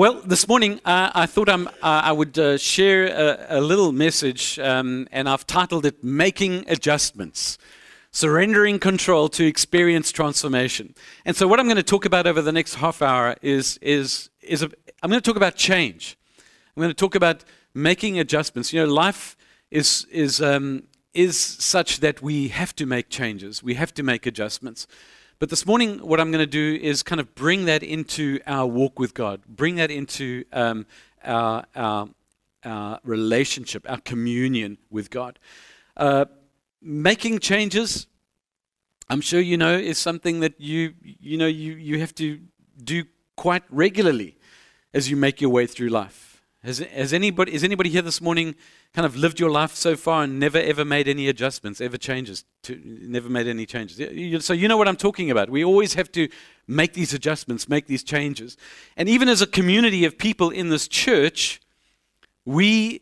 Well, this morning uh, I thought uh, i would uh, share a, a, little message, um, and I've titled it Making Adjustments Surrendering Control to Experience Transformation. And so, what I'm going to talk about over the next half hour is, is, is a, I'm going to talk about change. I'm going to talk about making adjustments. You know, life is, is, um, is such that we have to make changes, we have to make adjustments. But this morning, what I'm going to do is kind of bring that into our walk with God, bring that into um, our, our, our, relationship, our communion with God. Uh, making changes, I'm sure you know, is something that you, you, know, you, you have to do quite regularly as you make your way through life. Has, has anybody, is anybody here this morning kind of lived your life so far and never ever made any adjustments, ever changes, to, never made any changes? So you know what I'm talking about. We always have to make these adjustments, make these changes. And even as a community of people in this church, we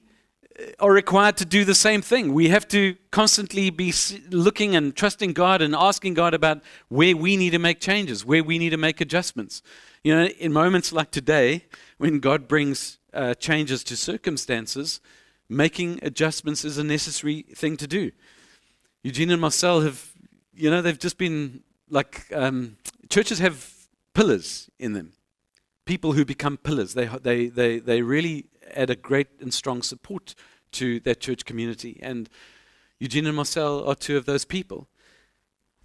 are required to do the same thing. We have to constantly be looking and trusting God and asking God about where we need to make changes, where we need to make adjustments. You know, in moments like today, when God brings uh, changes to circumstances, making adjustments is a necessary thing to do. Eugene and Marcel have, you know, they've just been like um, churches have pillars in them, people who become pillars. They, they, they, they really add a great and strong support to their church community. And Eugene and Marcel are two of those people.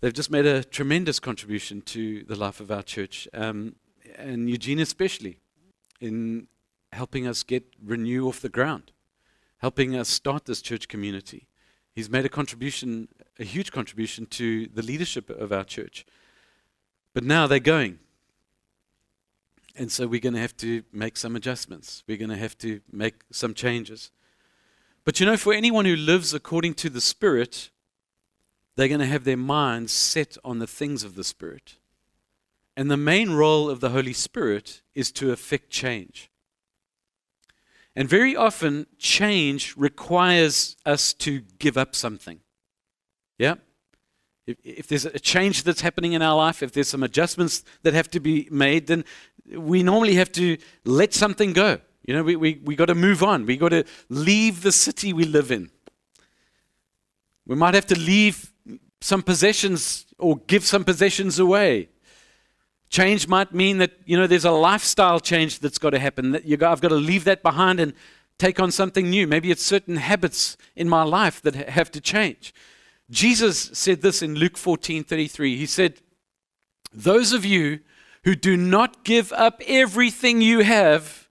They've just made a tremendous contribution to the life of our church, um, and Eugene especially, in helping us get Renew off the ground, helping us start this church community. He's made a contribution, a huge contribution to the leadership of our church. But now they're going. And so we're going to have to make some adjustments. We're going to have to make some changes. But you know, for anyone who lives according to the Spirit, they're going to have their minds set on the things of the Spirit. And the main role of the Holy Spirit is to effect change. And very often, change requires us to give up something. Yeah? If, if, there's a change that's happening in our life, if there's some adjustments that have to be made, then we normally have to let something go. You know, we, we, we got to move on. We got to leave the city we live in. We might have to leave some possessions or give some possessions away. Change might mean that, you know, there's a lifestyle change that's got to happen. That you I've got to leave that behind and take on something new. Maybe it's certain habits in my life that have to change. Jesus said this in Luke 14 33. He said, Those of you who do not give up everything you have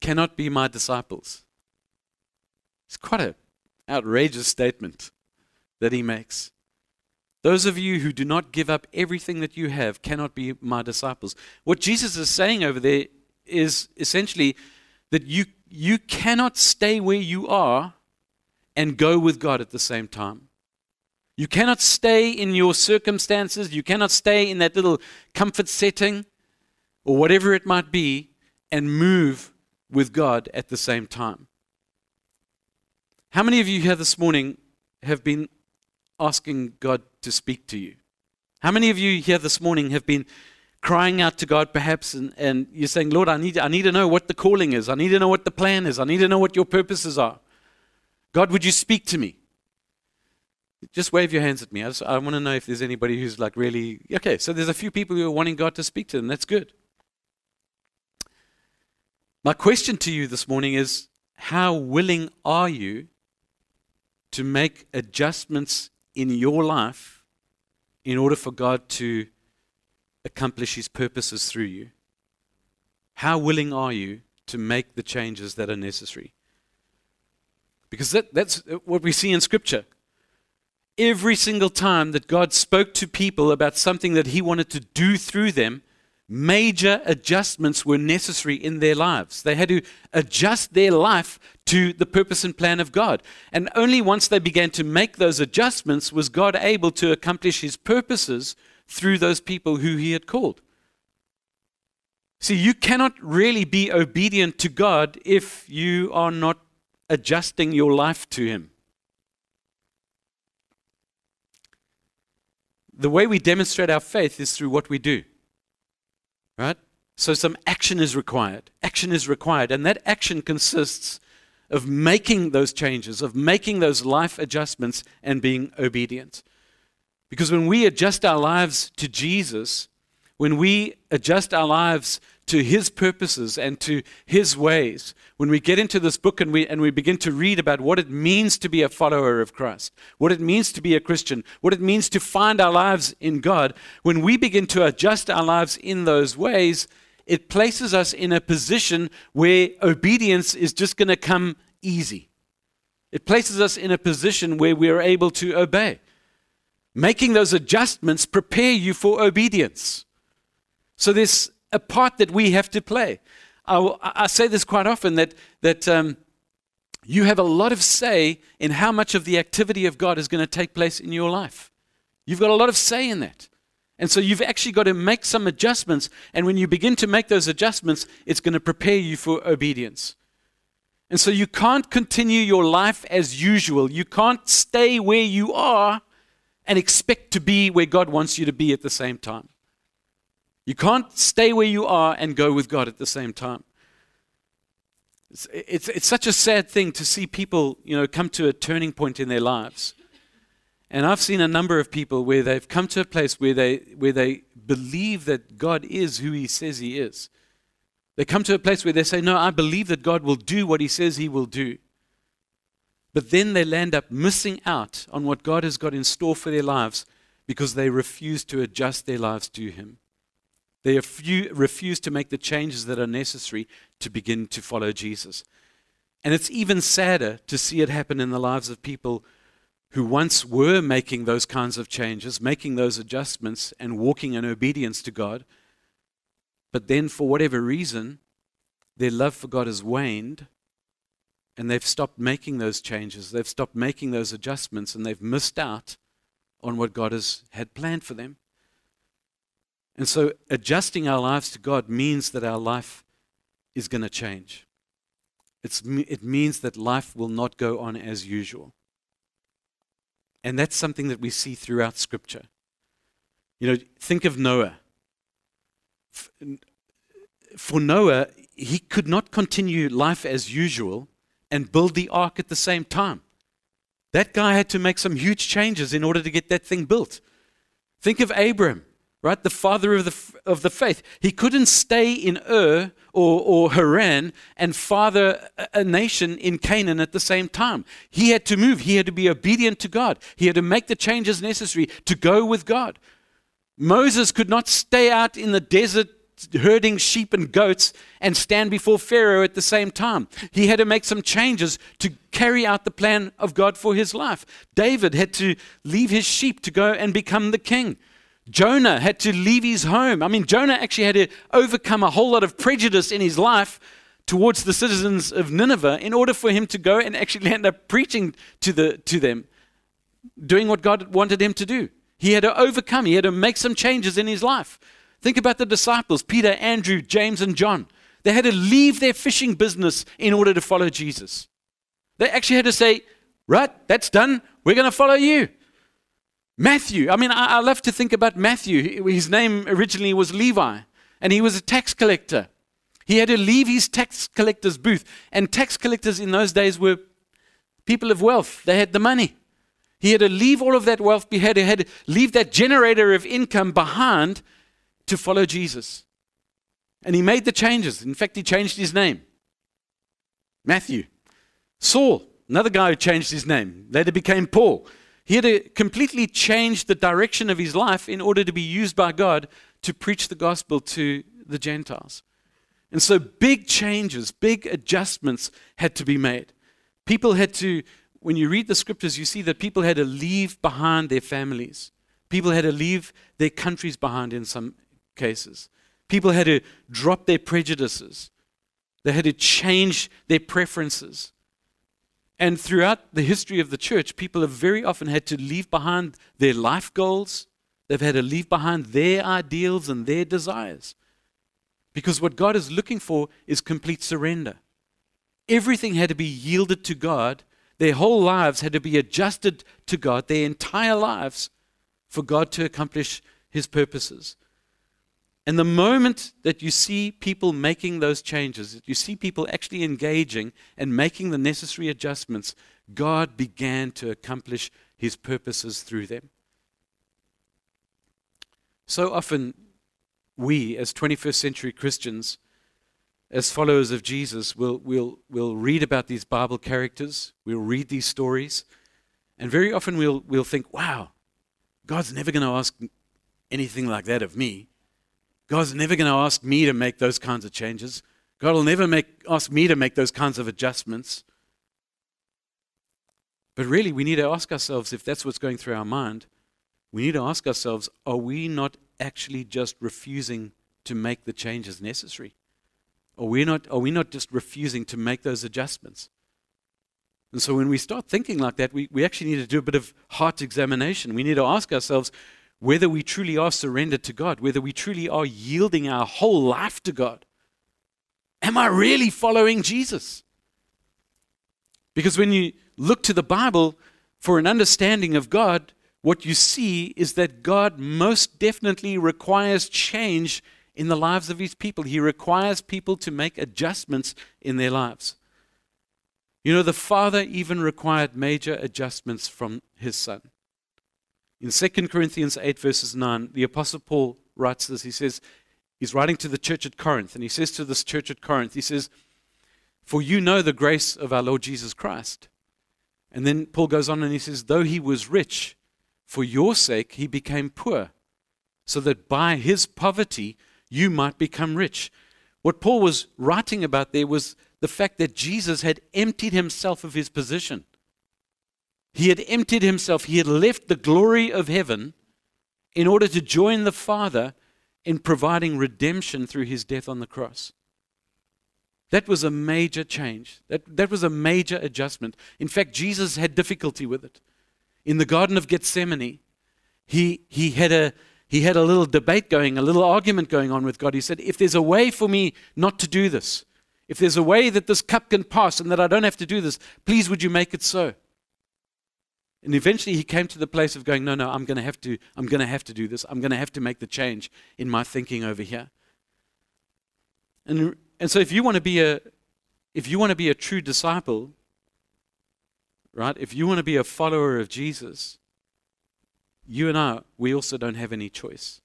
cannot be my disciples. It's quite an outrageous statement that he makes. Those of you who do not give up everything that you have cannot be my disciples. What Jesus is saying over there is essentially that you, you cannot stay where you are and go with God at the same time. You cannot stay in your circumstances. You cannot stay in that little comfort setting or whatever it might be and move with God at the same time. How many of you here this morning have been asking God to speak to you? How many of you here this morning have been crying out to God perhaps and, and you're saying, Lord, I need, I need to know what the calling is. I need to know what the plan is. I need to know what your purposes are. God, would you speak to me? Just wave your hands at me. I, I want to know if there's anybody who's like really, okay, so there's a few people who are wanting God to speak to them. That's good. My question to you this morning is how willing are you to make adjustments in your life in order for God to accomplish His purposes through you? How willing are you to make the changes that are necessary? Because that, that's what we see in Scripture. Every single time that God spoke to people about something that He wanted to do through them, major adjustments were necessary in their lives. They had to adjust their life to the purpose and plan of God. And only once they began to make those adjustments was God able to accomplish his purposes through those people who he had called. See, you cannot really be obedient to God if you are not adjusting your life to him. The way we demonstrate our faith is through what we do. Right? So some action is required. Action is required. And that action consists of making those changes, of making those life adjustments and being obedient. Because when we adjust our lives to Jesus, when we adjust our lives to his purposes and to his ways, when we get into this book and we, and we begin to read about what it means to be a follower of Christ, what it means to be a Christian, what it means to find our lives in God, when we begin to adjust our lives in those ways, it places us in a position where obedience is just going to come easy. It places us in a position where we are able to obey. Making those adjustments prepare you for obedience. So there's a part that we have to play. I, I say this quite often that, that um, you have a lot of say in how much of the activity of God is going to take place in your life. You've got a lot of say in that. And so you've actually got to make some adjustments. And when you begin to make those adjustments, it's going to prepare you for obedience. And so you can't continue your life as usual. You can't stay where you are and expect to be where God wants you to be at the same time. You can't stay where you are and go with God at the same time. It's, it's, it's such a sad thing to see people, you know, come to a turning point in their lives. And I've seen a number of people where they've come to a place where they, where they believe that God is who He says He is. They come to a place where they say, No, I believe that God will do what He says He will do. But then they land up missing out on what God has got in store for their lives because they refuse to adjust their lives to Him. They refuse to make the changes that are necessary to begin to follow Jesus. And it's even sadder to see it happen in the lives of people who once were making those kinds of changes, making those adjustments, and walking in obedience to God. But then, for whatever reason, their love for God has waned and they've stopped making those changes. They've stopped making those adjustments and they've missed out on what God has had planned for them. And so adjusting our lives to God means that our life is going to change. It's, it means that life will not go on as usual. And that's something that we see throughout Scripture. You know, think of Noah. For Noah, he could not continue life as usual and build the ark at the same time. That guy had to make some huge changes in order to get that thing built. Think of Abram right? The father of the, of the faith. He couldn't stay in Ur or, or Haran and father a, a nation in Canaan at the same time. He had to move. He had to be obedient to God. He had to make the changes necessary to go with God. Moses could not stay out in the desert herding sheep and goats and stand before Pharaoh at the same time. He had to make some changes to carry out the plan of God for his life. David had to leave his sheep to go and become the king. Jonah had to leave his home. I mean, Jonah actually had to overcome a whole lot of prejudice in his life towards the citizens of Nineveh in order for him to go and actually end up preaching to, the, to them, doing what God wanted him to do. He had to overcome, he had to make some changes in his life. Think about the disciples Peter, Andrew, James, and John. They had to leave their fishing business in order to follow Jesus. They actually had to say, Right, that's done. We're going to follow you. Matthew, I mean, I, I love to think about Matthew. His name originally was Levi, and he was a tax collector. He had to leave his tax collector's booth. And tax collectors in those days were people of wealth, they had the money. He had to leave all of that wealth, behind. he had to, had to leave that generator of income behind to follow Jesus. And he made the changes. In fact, he changed his name Matthew. Saul, another guy who changed his name, later became Paul. He had to completely change the direction of his life in order to be used by God to preach the gospel to the Gentiles. And so big changes, big adjustments had to be made. People had to, when you read the scriptures, you see that people had to leave behind their families. People had to leave their countries behind in some cases. People had to drop their prejudices. They had to change their preferences. And throughout the history of the church, people have very often had to leave behind their life goals. They've had to leave behind their ideals and their desires. Because what God is looking for is complete surrender. Everything had to be yielded to God. Their whole lives had to be adjusted to God, their entire lives, for God to accomplish his purposes. And the moment that you see people making those changes, that you see people actually engaging and making the necessary adjustments, God began to accomplish his purposes through them. So often, we as 21st century Christians, as followers of Jesus, will will will read about these Bible characters, we'll read these stories, and very often we'll, we'll think, wow, God's never going to ask anything like that of me. God's never going to ask me to make those kinds of changes. God will never make, ask me to make those kinds of adjustments. But really, we need to ask ourselves if that's what's going through our mind, we need to ask ourselves are we not actually just refusing to make the changes necessary? Are we not, are we not just refusing to make those adjustments? And so when we start thinking like that, we, we actually need to do a bit of heart examination. We need to ask ourselves whether we truly are surrendered to God, whether we truly are yielding our whole life to God. Am I really following Jesus? Because when you look to the Bible for an understanding of God, what you see is that God most definitely requires change in the lives of his people. He requires people to make adjustments in their lives. You know, the Father even required major adjustments from his Son. In 2 Corinthians 8, verses 9, the Apostle Paul writes this. He says, he's writing to the church at Corinth, and he says to this church at Corinth, he says, For you know the grace of our Lord Jesus Christ. And then Paul goes on and he says, Though he was rich, for your sake he became poor, so that by his poverty you might become rich. What Paul was writing about there was the fact that Jesus had emptied himself of his position. He had emptied himself, he had left the glory of heaven in order to join the Father in providing redemption through his death on the cross. That was a major change. That, that was a major adjustment. In fact, Jesus had difficulty with it. In the Garden of Gethsemane, he, he, had a, he had a little debate going, a little argument going on with God. He said, If there's a way for me not to do this, if there's a way that this cup can pass and that I don't have to do this, please would you make it so? And eventually he came to the place of going, no, no, I'm going to have to, I'm going to have to do this. I'm going to have to make the change in my thinking over here. And, and so if you want to be a, if you want to be a true disciple, right? If you want to be a follower of Jesus, you and I, we also don't have any choice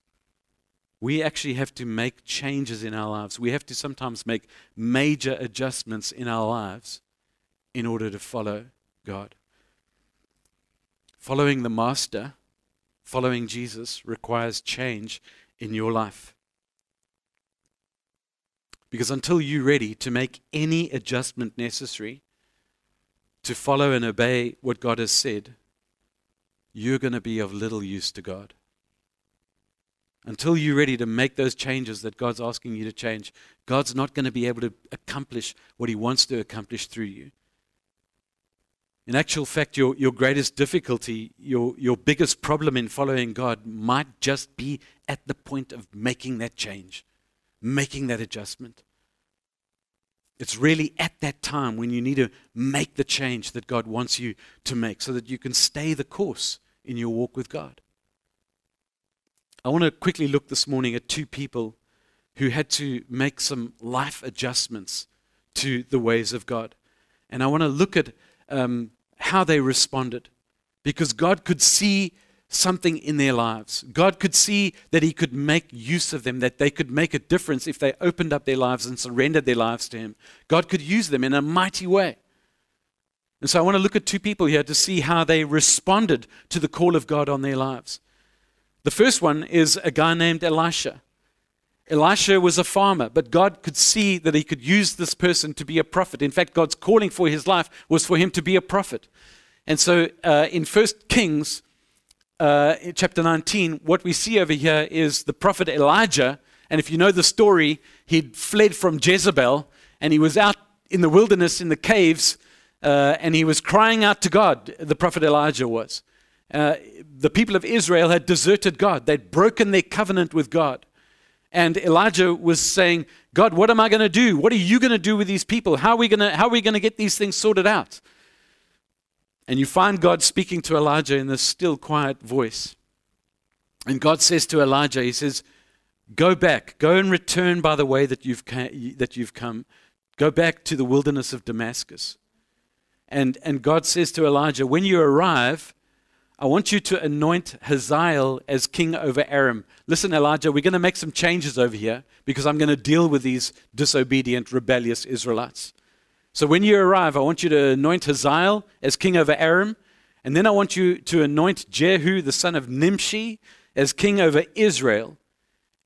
we actually have to make changes in our lives. We have to sometimes make major adjustments in our lives in order to follow God. Following the Master, following Jesus, requires change in your life. Because until you're ready to make any adjustment necessary to follow and obey what God has said, you're going to be of little use to God. Until you're ready to make those changes that God's asking you to change, God's not going to be able to accomplish what He wants to accomplish through you. In actual fact, your, your greatest difficulty, your, your biggest problem in following God might just be at the point of making that change, making that adjustment. It's really at that time when you need to make the change that God wants you to make so that you can stay the course in your walk with God. I want to quickly look this morning at two people who had to make some life adjustments to the ways of God. And I want to look at um, how they responded because God could see something in their lives. God could see that He could make use of them, that they could make a difference if they opened up their lives and surrendered their lives to Him. God could use them in a mighty way. And so I want to look at two people here to see how they responded to the call of God on their lives. The first one is a guy named Elisha. Elisha was a farmer, but God could see that he could use this person to be a prophet. In fact, God's calling for his life was for him to be a prophet. And so uh, in 1 Kings uh, chapter 19, what we see over here is the prophet Elijah. And if you know the story, he'd fled from Jezebel and he was out in the wilderness in the caves uh, and he was crying out to God, the prophet Elijah was. Uh, the people of Israel had deserted God, they'd broken their covenant with God. And Elijah was saying, God, what am I going to do? What are you going to do with these people? How are we going to, how are we going to get these things sorted out? And you find God speaking to Elijah in this still, quiet voice. And God says to Elijah, He says, Go back, go and return by the way that you've, that you've come. Go back to the wilderness of Damascus. And, and God says to Elijah, When you arrive, I want you to anoint Hazael as king over Aram. Listen, Elijah, we're going to make some changes over here because I'm going to deal with these disobedient, rebellious Israelites. So when you arrive, I want you to anoint Hazael as king over Aram. And then I want you to anoint Jehu, the son of Nimshi, as king over Israel.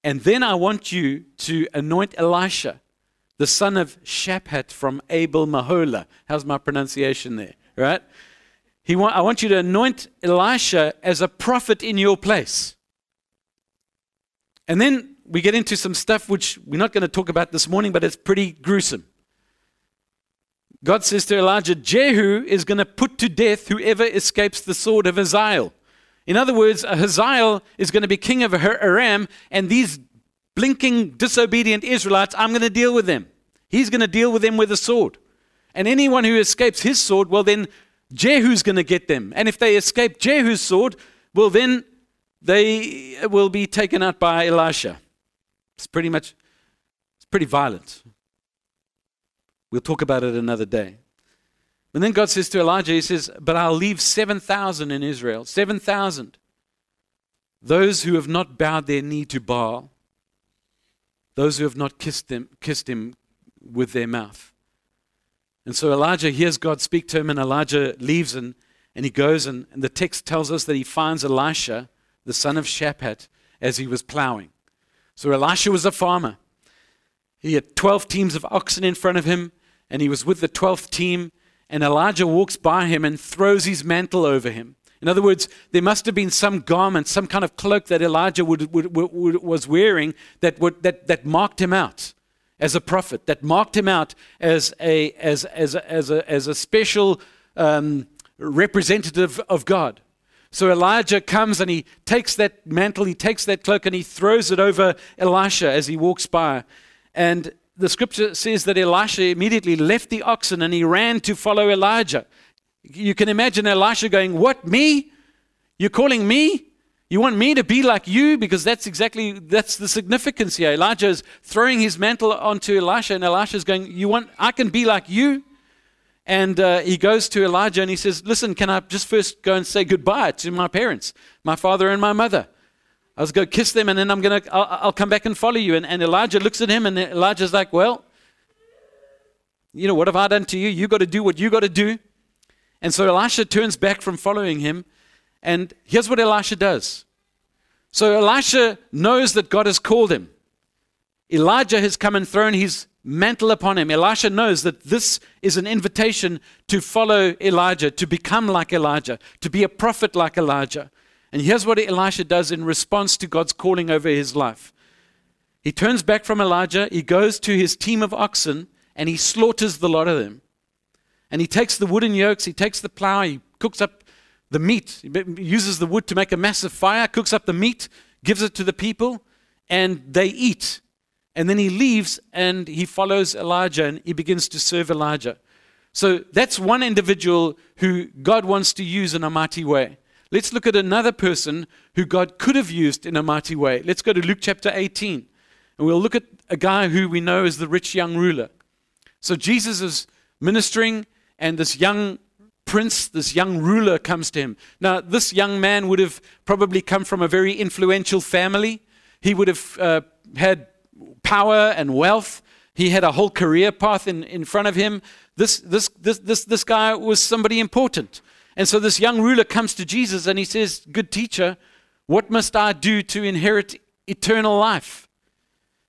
And then I want you to anoint Elisha, the son of Shaphat from Abel Mahola. How's my pronunciation there? Right? He want, I want you to anoint Elisha as a prophet in your place. And then we get into some stuff which we're not going to talk about this morning, but it's pretty gruesome. God says to Elijah, Jehu is going to put to death whoever escapes the sword of Hazael. In other words, Hazael is going to be king of Aram, and these blinking, disobedient Israelites, I'm going to deal with them. He's going to deal with them with a sword. And anyone who escapes his sword, well, then Jehu's going to get them. And if they escape Jehu's sword, well, then they will be taken out by Elisha. It's pretty much, it's pretty violent. We'll talk about it another day. And then God says to Elijah, He says, But I'll leave 7,000 in Israel. 7,000. Those who have not bowed their knee to Baal. Those who have not kissed, them, kissed him with their mouth. And so Elijah hears God speak to him, and Elijah leaves and, and he goes. And, and the text tells us that he finds Elisha, the son of Shaphat, as he was plowing. So Elisha was a farmer. He had 12 teams of oxen in front of him, and he was with the 12th team. And Elijah walks by him and throws his mantle over him. In other words, there must have been some garment, some kind of cloak that Elijah would, would, would, was wearing that, that, that marked him out as a prophet, that marked him out as a, as, as as a, as a special um, representative of God. So Elijah comes and he takes that mantle, he takes that cloak, and he throws it over Elisha as he walks by. And the scripture says that Elisha immediately left the oxen and he ran to follow Elijah. You can imagine Elisha going, What, me? You're calling me? You want me to be like you? Because that's exactly that's the significance here. Elijah is throwing his mantle onto Elisha, and Elisha is going, You want I can be like you? And uh, he goes to Elijah and he says, Listen, can I just first go and say goodbye to my parents, my father and my mother? I was going to kiss them and then I'm going to, I'll, I'll, come back and follow you. And, and Elijah looks at him and Elijah's like, Well, you know, what have I done to you? You got to do what you got to do. And so Elisha turns back from following him and here's what Elisha does. So Elisha knows that God has called him. Elijah has come and thrown his mantle upon him. Elisha knows that this is an invitation to follow Elijah, to become like Elijah, to be a prophet like Elijah. And here's what Elisha does in response to God's calling over his life. He turns back from Elijah, he goes to his team of oxen, and he slaughters the lot of them. And he takes the wooden yokes, he takes the plow, he cooks up the meat, he uses the wood to make a massive fire, cooks up the meat, gives it to the people, and they eat. And then he leaves and he follows Elijah and he begins to serve Elijah. So that's one individual who God wants to use in a mighty way. Let's look at another person who God could have used in a mighty way. Let's go to Luke chapter 18. And we'll look at a guy who we know as the rich young ruler. So Jesus is ministering, and this young prince, this young ruler comes to him. Now, this young man would have probably come from a very influential family. He would have uh, had power and wealth. He had a whole career path in, in front of him. This, this, this, this, this guy was somebody important. And so this young ruler comes to Jesus and he says, Good teacher, what must I do to inherit eternal life?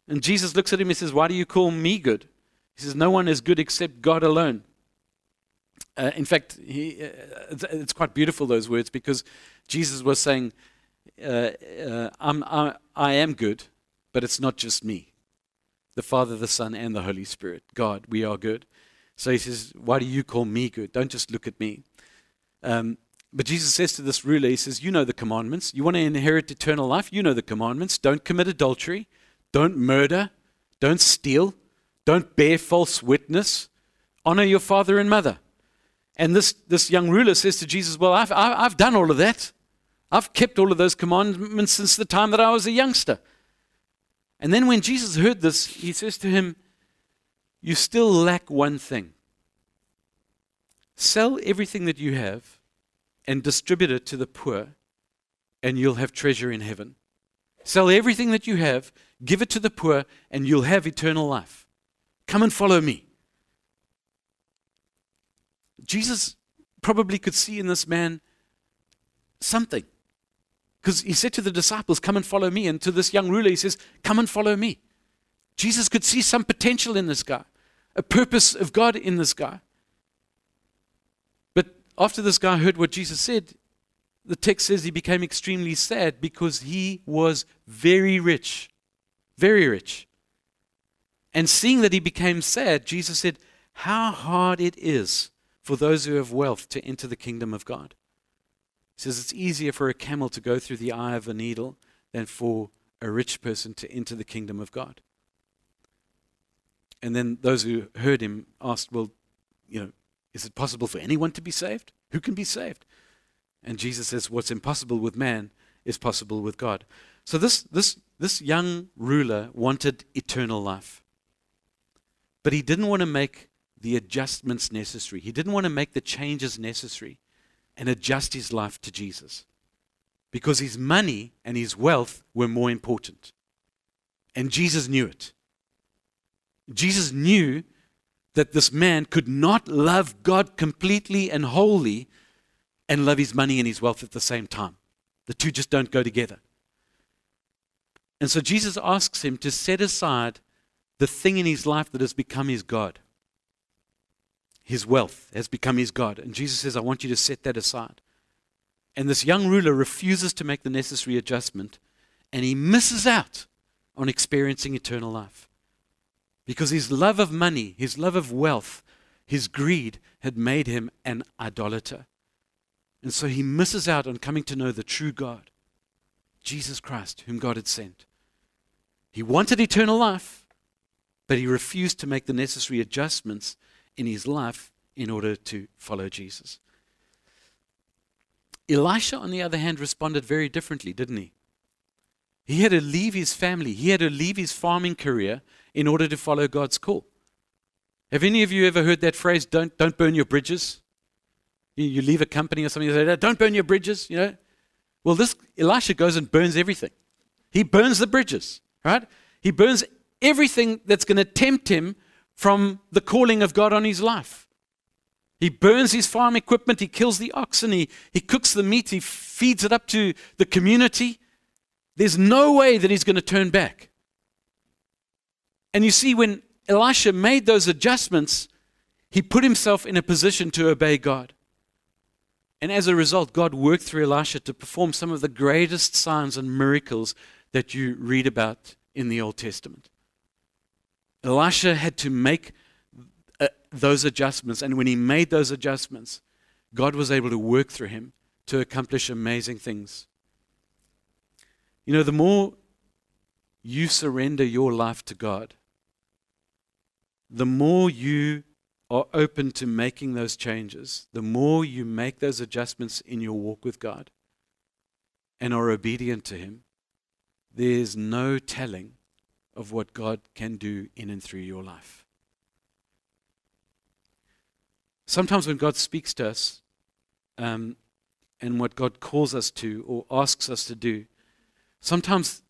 And Jesus looks at him and says, Why do you call me good? He says, No one is good except God alone. Uh, in fact, he, uh, it's quite beautiful, those words, because Jesus was saying, uh, uh I'm, I, I am good, but it's not just me. The Father, the Son, and the Holy Spirit. God, we are good. So he says, Why do you call me good? Don't just look at me. Um, but Jesus says to this ruler, He says, You know the commandments. You want to inherit eternal life? You know the commandments. Don't commit adultery. Don't murder. Don't steal. Don't bear false witness. Honor your father and mother. And this, this young ruler says to Jesus, Well, I've, I've done all of that. I've kept all of those commandments since the time that I was a youngster. And then when Jesus heard this, he says to him, You still lack one thing. Sell everything that you have and distribute it to the poor, and you'll have treasure in heaven. Sell everything that you have, give it to the poor, and you'll have eternal life. Come and follow me. Jesus probably could see in this man something. Because he said to the disciples, Come and follow me. And to this young ruler, he says, Come and follow me. Jesus could see some potential in this guy, a purpose of God in this guy. But after this guy heard what Jesus said, the text says he became extremely sad because he was very rich. Very rich. And seeing that he became sad, Jesus said, How hard it is for those who have wealth to enter the kingdom of God. He says it's easier for a camel to go through the eye of a needle than for a rich person to enter the kingdom of God. And then those who heard him asked, Well, you know, is it possible for anyone to be saved? Who can be saved? And Jesus says, What's impossible with man is possible with God. So this, this, this young ruler wanted eternal life. But he didn't want to make the adjustments necessary. He didn't want to make the changes necessary and adjust his life to Jesus because his money and his wealth were more important. And Jesus knew it. Jesus knew that this man could not love God completely and wholly and love his money and his wealth at the same time. The two just don't go together. And so Jesus asks him to set aside the thing in his life that has become his God his wealth has become his God. And Jesus says, I want you to set that aside. And this young ruler refuses to make the necessary adjustment, and he misses out on experiencing eternal life. Because his love of money, his love of wealth, his greed had made him an idolater. And so he misses out on coming to know the true God, Jesus Christ, whom God had sent. He wanted eternal life, but he refused to make the necessary adjustments in his life in order to follow Jesus. Elisha, on the other hand, responded very differently, didn't he? He had to leave his family, he had to leave his farming career in order to follow God's call. Have any of you ever heard that phrase, don't, don't burn your bridges? You, you leave a company or something, you say, don't burn your bridges, you know? Well, this Elisha goes and burns everything. He burns the bridges, right? He burns everything that's going to tempt him from the calling of God on his life. He burns his farm equipment, he kills the oxen, he, he cooks the meat, he feeds it up to the community. There's no way that he's going to turn back. And you see, when Elisha made those adjustments, he put himself in a position to obey God. And as a result, God worked through Elisha to perform some of the greatest signs and miracles that you read about in the Old Testament. Elisha had to make uh, those adjustments. And when he made those adjustments, God was able to work through him to accomplish amazing things. You know, the more you surrender your life to God, the more you are open to making those changes, the more you make those adjustments in your walk with God and are obedient to Him, there's no telling of what God can do in and through your life. Sometimes when God speaks to us um, and what God calls us to or asks us to do, sometimes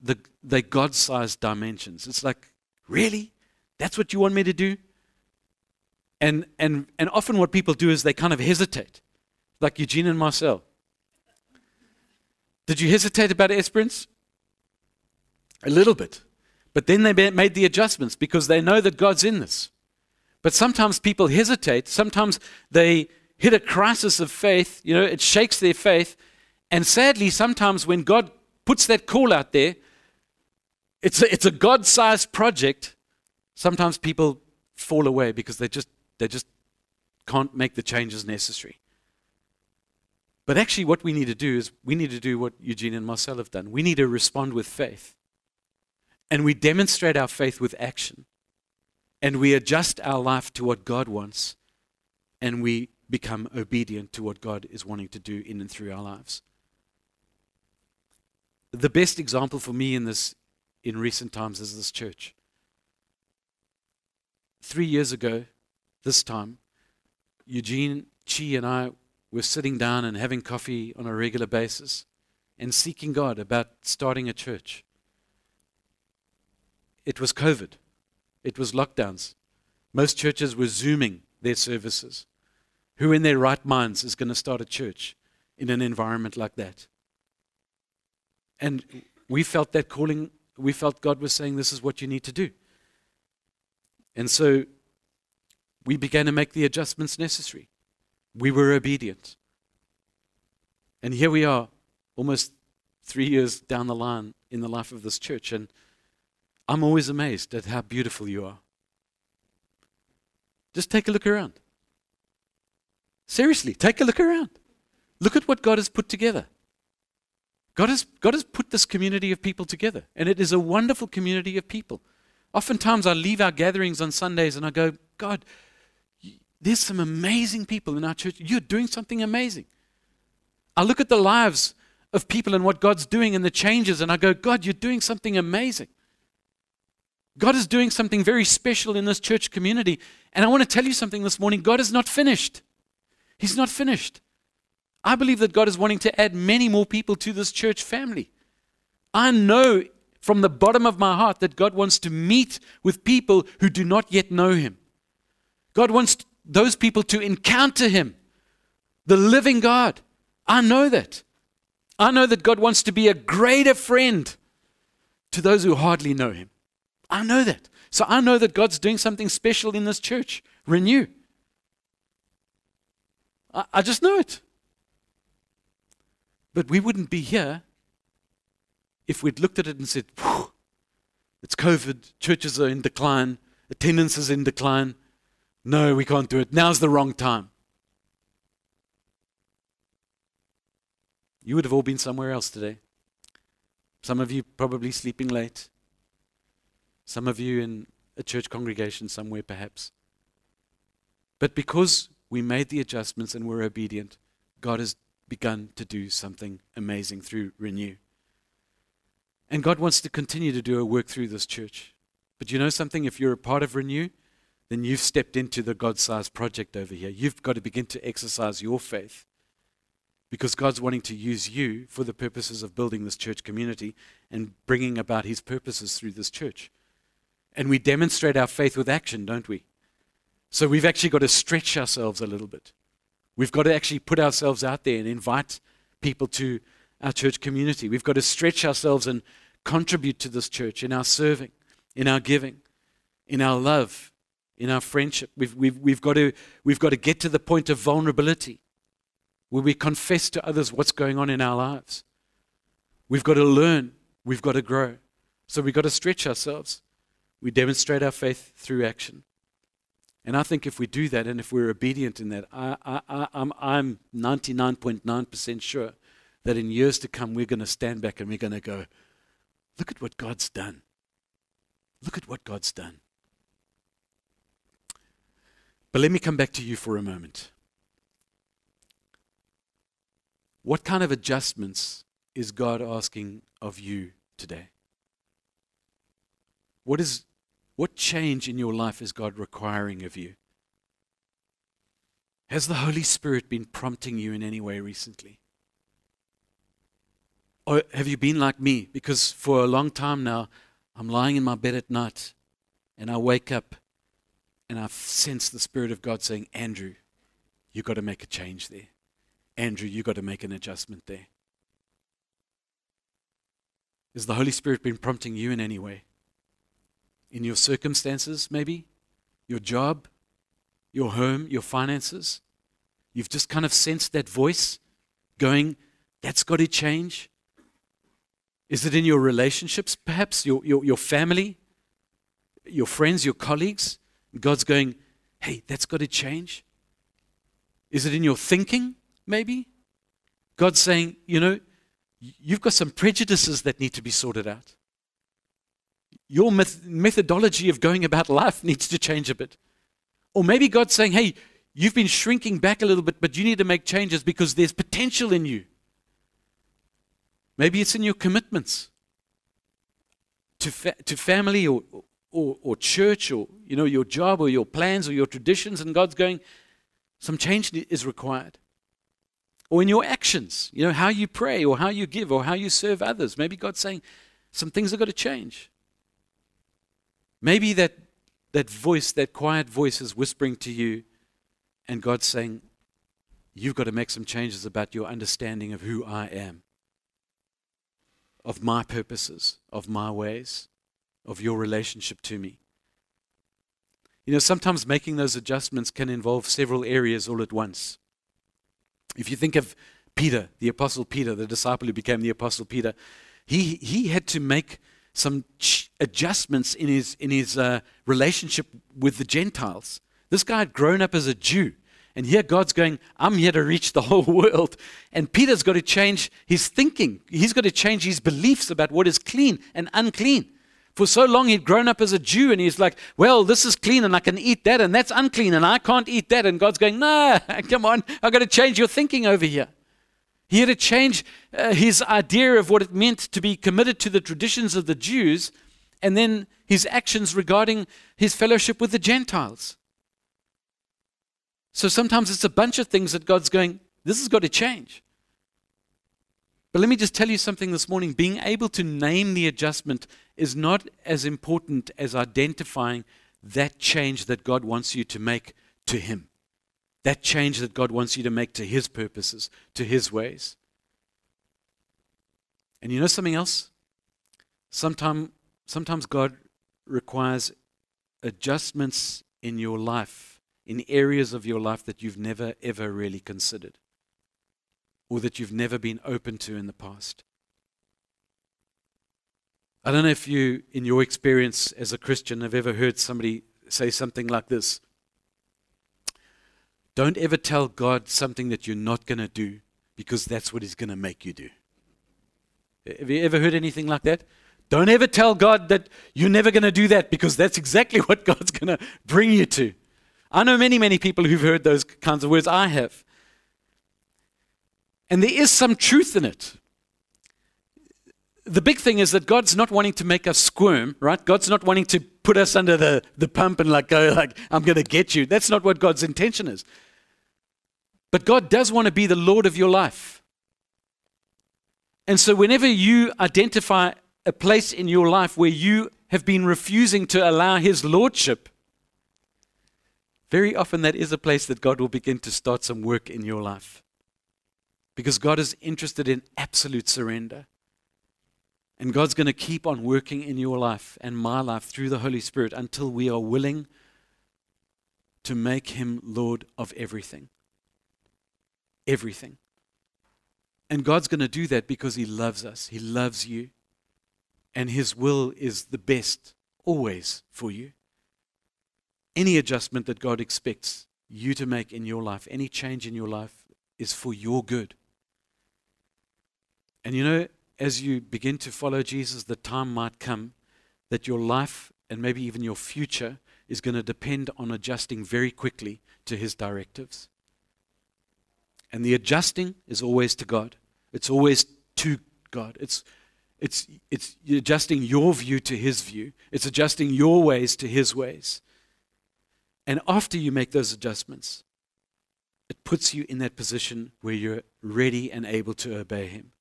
the, they're God sized dimensions. It's like, really? That's what you want me to do? And, and, and often what people do is they kind of hesitate, like Eugene and Marcel. Did you hesitate about Esperance? A little bit. But then they made the adjustments because they know that God's in this. But sometimes people hesitate. Sometimes they hit a crisis of faith. You know, it shakes their faith. And sadly, sometimes when God puts that call out there, it's a, it's a God sized project. Sometimes people fall away because they just, they just can't make the changes necessary. But actually, what we need to do is we need to do what Eugene and Marcel have done. We need to respond with faith. And we demonstrate our faith with action. And we adjust our life to what God wants. And we become obedient to what God is wanting to do in and through our lives. the best example for me in this in recent times is this church. Three years ago, this time, Eugene, Chi, and I were sitting down and having coffee on a regular basis and seeking God about starting a church. It was COVID, it was lockdowns. Most churches were Zooming their services. Who in their right minds is going to start a church in an environment like that? And we felt that calling, we felt God was saying, This is what you need to do. And so we began to make the adjustments necessary. We were obedient. And here we are, almost three years down the line in the life of this church. And I'm always amazed at how beautiful you are. Just take a look around. Seriously, take a look around. Look at what God has put together. God has, God has put this community of people together, and it is a wonderful community of people. Oftentimes, I leave our gatherings on Sundays and I go, God, there's some amazing people in our church. You're doing something amazing. I look at the lives of people and what God's doing and the changes, and I go, God, you're doing something amazing. God is doing something very special in this church community. And I want to tell you something this morning God is not finished. He's not finished. I believe that God is wanting to add many more people to this church family. I know from the bottom of my heart that God wants to meet with people who do not yet know Him. God wants those people to encounter Him, the living God. I know that. I know that God wants to be a greater friend to those who hardly know Him. I know that. So I know that God's doing something special in this church. Renew. I, I just know it. But we wouldn't be here if we'd looked at it and said, it's COVID, churches are in decline, attendance is in decline, no, we can't do it. Now's the wrong time. You would have all been somewhere else today. Some of you probably sleeping late. Some of you in a church congregation somewhere, perhaps. But because we made the adjustments and were obedient, God has begun to do something amazing through Renew. And God wants to continue to do a work through this church. But you know something? If you're a part of Renew, then you've stepped into the God sized project over here. You've got to begin to exercise your faith because God's wanting to use you for the purposes of building this church community and bringing about His purposes through this church. And we demonstrate our faith with action, don't we? So we've actually got to stretch ourselves a little bit. We've got to actually put ourselves out there and invite people to our church community. We've got to stretch ourselves and contribute to this church in our serving, in our giving, in our love, in our friendship. We've, we've, we've, got to, we've got to get to the point of vulnerability where we confess to others what's going on in our lives. We've got to learn. We've got to grow. So we've got to stretch ourselves. We demonstrate our faith through action. And I think if we do that and if we're obedient in that, I, I, I'm, I'm 99.9% sure that in years to come, we're going to stand back and we're going to go, look at what God's done. Look at what God's done. But let me come back to you for a moment. What kind of adjustments is God asking of you today? What is what change in your life is God requiring of you? Has the Holy Spirit been prompting you in any way recently? Or have you been like me? Because for a long time now, I'm lying in my bed at night and I wake up and I sense the Spirit of God saying, Andrew, you've got to make a change there. Andrew, you've got to make an adjustment there. Has the Holy Spirit been prompting you in any way? In your circumstances, maybe? Your job? Your home? Your finances? You've just kind of sensed that voice going, that's got to change? Is it in your relationships, perhaps? Your, your, your family? Your friends? Your colleagues? God's going, hey, that's got to change. Is it in your thinking, maybe? God's saying, you know, you've got some prejudices that need to be sorted out. Your methodology of going about life needs to change a bit. Or maybe God's saying, hey, you've been shrinking back a little bit, but you need to make changes because there's potential in you. Maybe it's in your commitments to, fa- to family or, or, or church or you know, your job or your plans or your traditions, and God's going, some change is required. Or in your actions, you know, how you pray or how you give or how you serve others. Maybe God's saying, some things have got to change. Maybe that, that voice, that quiet voice, is whispering to you, and God's saying, You've got to make some changes about your understanding of who I am, of my purposes, of my ways, of your relationship to me. You know, sometimes making those adjustments can involve several areas all at once. If you think of Peter, the Apostle Peter, the disciple who became the Apostle Peter, he, he had to make some adjustments in his, in his uh, relationship with the Gentiles. This guy had grown up as a Jew. And here God's going, I'm here to reach the whole world. And Peter's got to change his thinking. He's got to change his beliefs about what is clean and unclean. For so long he'd grown up as a Jew and he's like, well, this is clean and I can eat that and that's unclean and I can't eat that. And God's going, nah, come on, I've got to change your thinking over here. He had to change uh, his idea of what it meant to be committed to the traditions of the Jews and then his actions regarding his fellowship with the Gentiles. So sometimes it's a bunch of things that God's going, this has got to change. But let me just tell you something this morning. Being able to name the adjustment is not as important as identifying that change that God wants you to make to Him. That change that God wants you to make to His purposes, to His ways. And you know something else? Sometime, sometimes God requires adjustments in your life, in areas of your life that you've never, ever really considered or that you've never been open to in the past. I don't know if you, in your experience as a Christian, have ever heard somebody say something like this Don't ever tell God something that you're not going to do because that's what He's going to make you do. Have you ever heard anything like that? Don't ever tell God that you're never going to do that because that's exactly what God's going to bring you to. I know many, many people who've heard those kinds of words. I have. And there is some truth in it. The big thing is that God's not wanting to make us squirm, right? God's not wanting to put us under the, the pump and like go like, I'm going to get you. That's not what God's intention is. But God does want to be the Lord of your life. And so whenever you identify a place in your life where you have been refusing to allow His Lordship, very often that is a place that God will begin to start some work in your life. Because God is interested in absolute surrender. And God's going to keep on working in your life and my life through the Holy Spirit until we are willing to make Him Lord of everything. Everything. And God's going to do that because He loves us. He loves you. And His will is the best always for you. Any adjustment that God expects you to make in your life, any change in your life, is for your good. And you know, as you begin to follow Jesus, the time might come that your life and maybe even your future is going to depend on adjusting very quickly to his directives. And the adjusting is always to God. It's always to God. It's it's it's adjusting your view to his view. It's adjusting your ways to his ways. And after you make those adjustments, it puts you in that position where you're ready and able to obey him.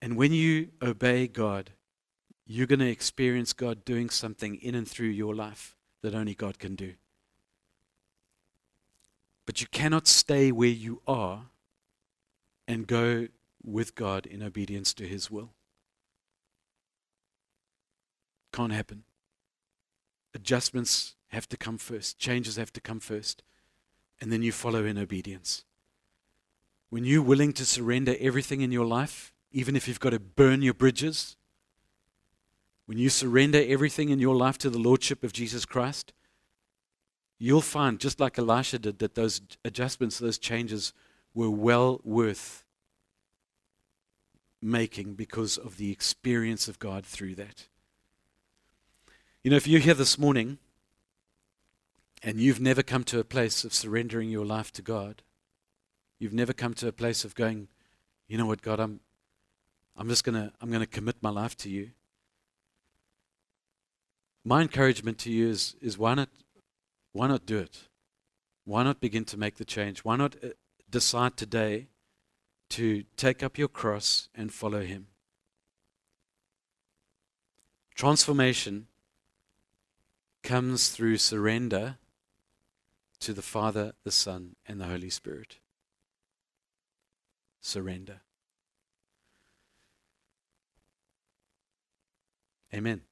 And when you obey God, you're going to experience God doing something in and through your life that only God can do. But you cannot stay where you are and go with God in obedience to His will. Can't happen. Adjustments have to come first, changes have to come first, and then you follow in obedience. When you're willing to surrender everything in your life, even if you've got to burn your bridges, when you surrender everything in your life to the Lordship of Jesus Christ, you'll find, just like Elisha did, that those adjustments, those changes were well worth making because of the experience of God through that. You know, if you're here this morning and you've never come to a place of surrendering your life to God, you've never come to a place of going, you know what, God, I'm, I'm just going to I'm going to commit my life to you. My encouragement to you is, is why, not, why not do it? Why not begin to make the change? Why not uh, decide today to take up your cross and follow Him? Transformation comes through surrender to the Father, the Son, and the Holy Spirit. Surrender. Amen.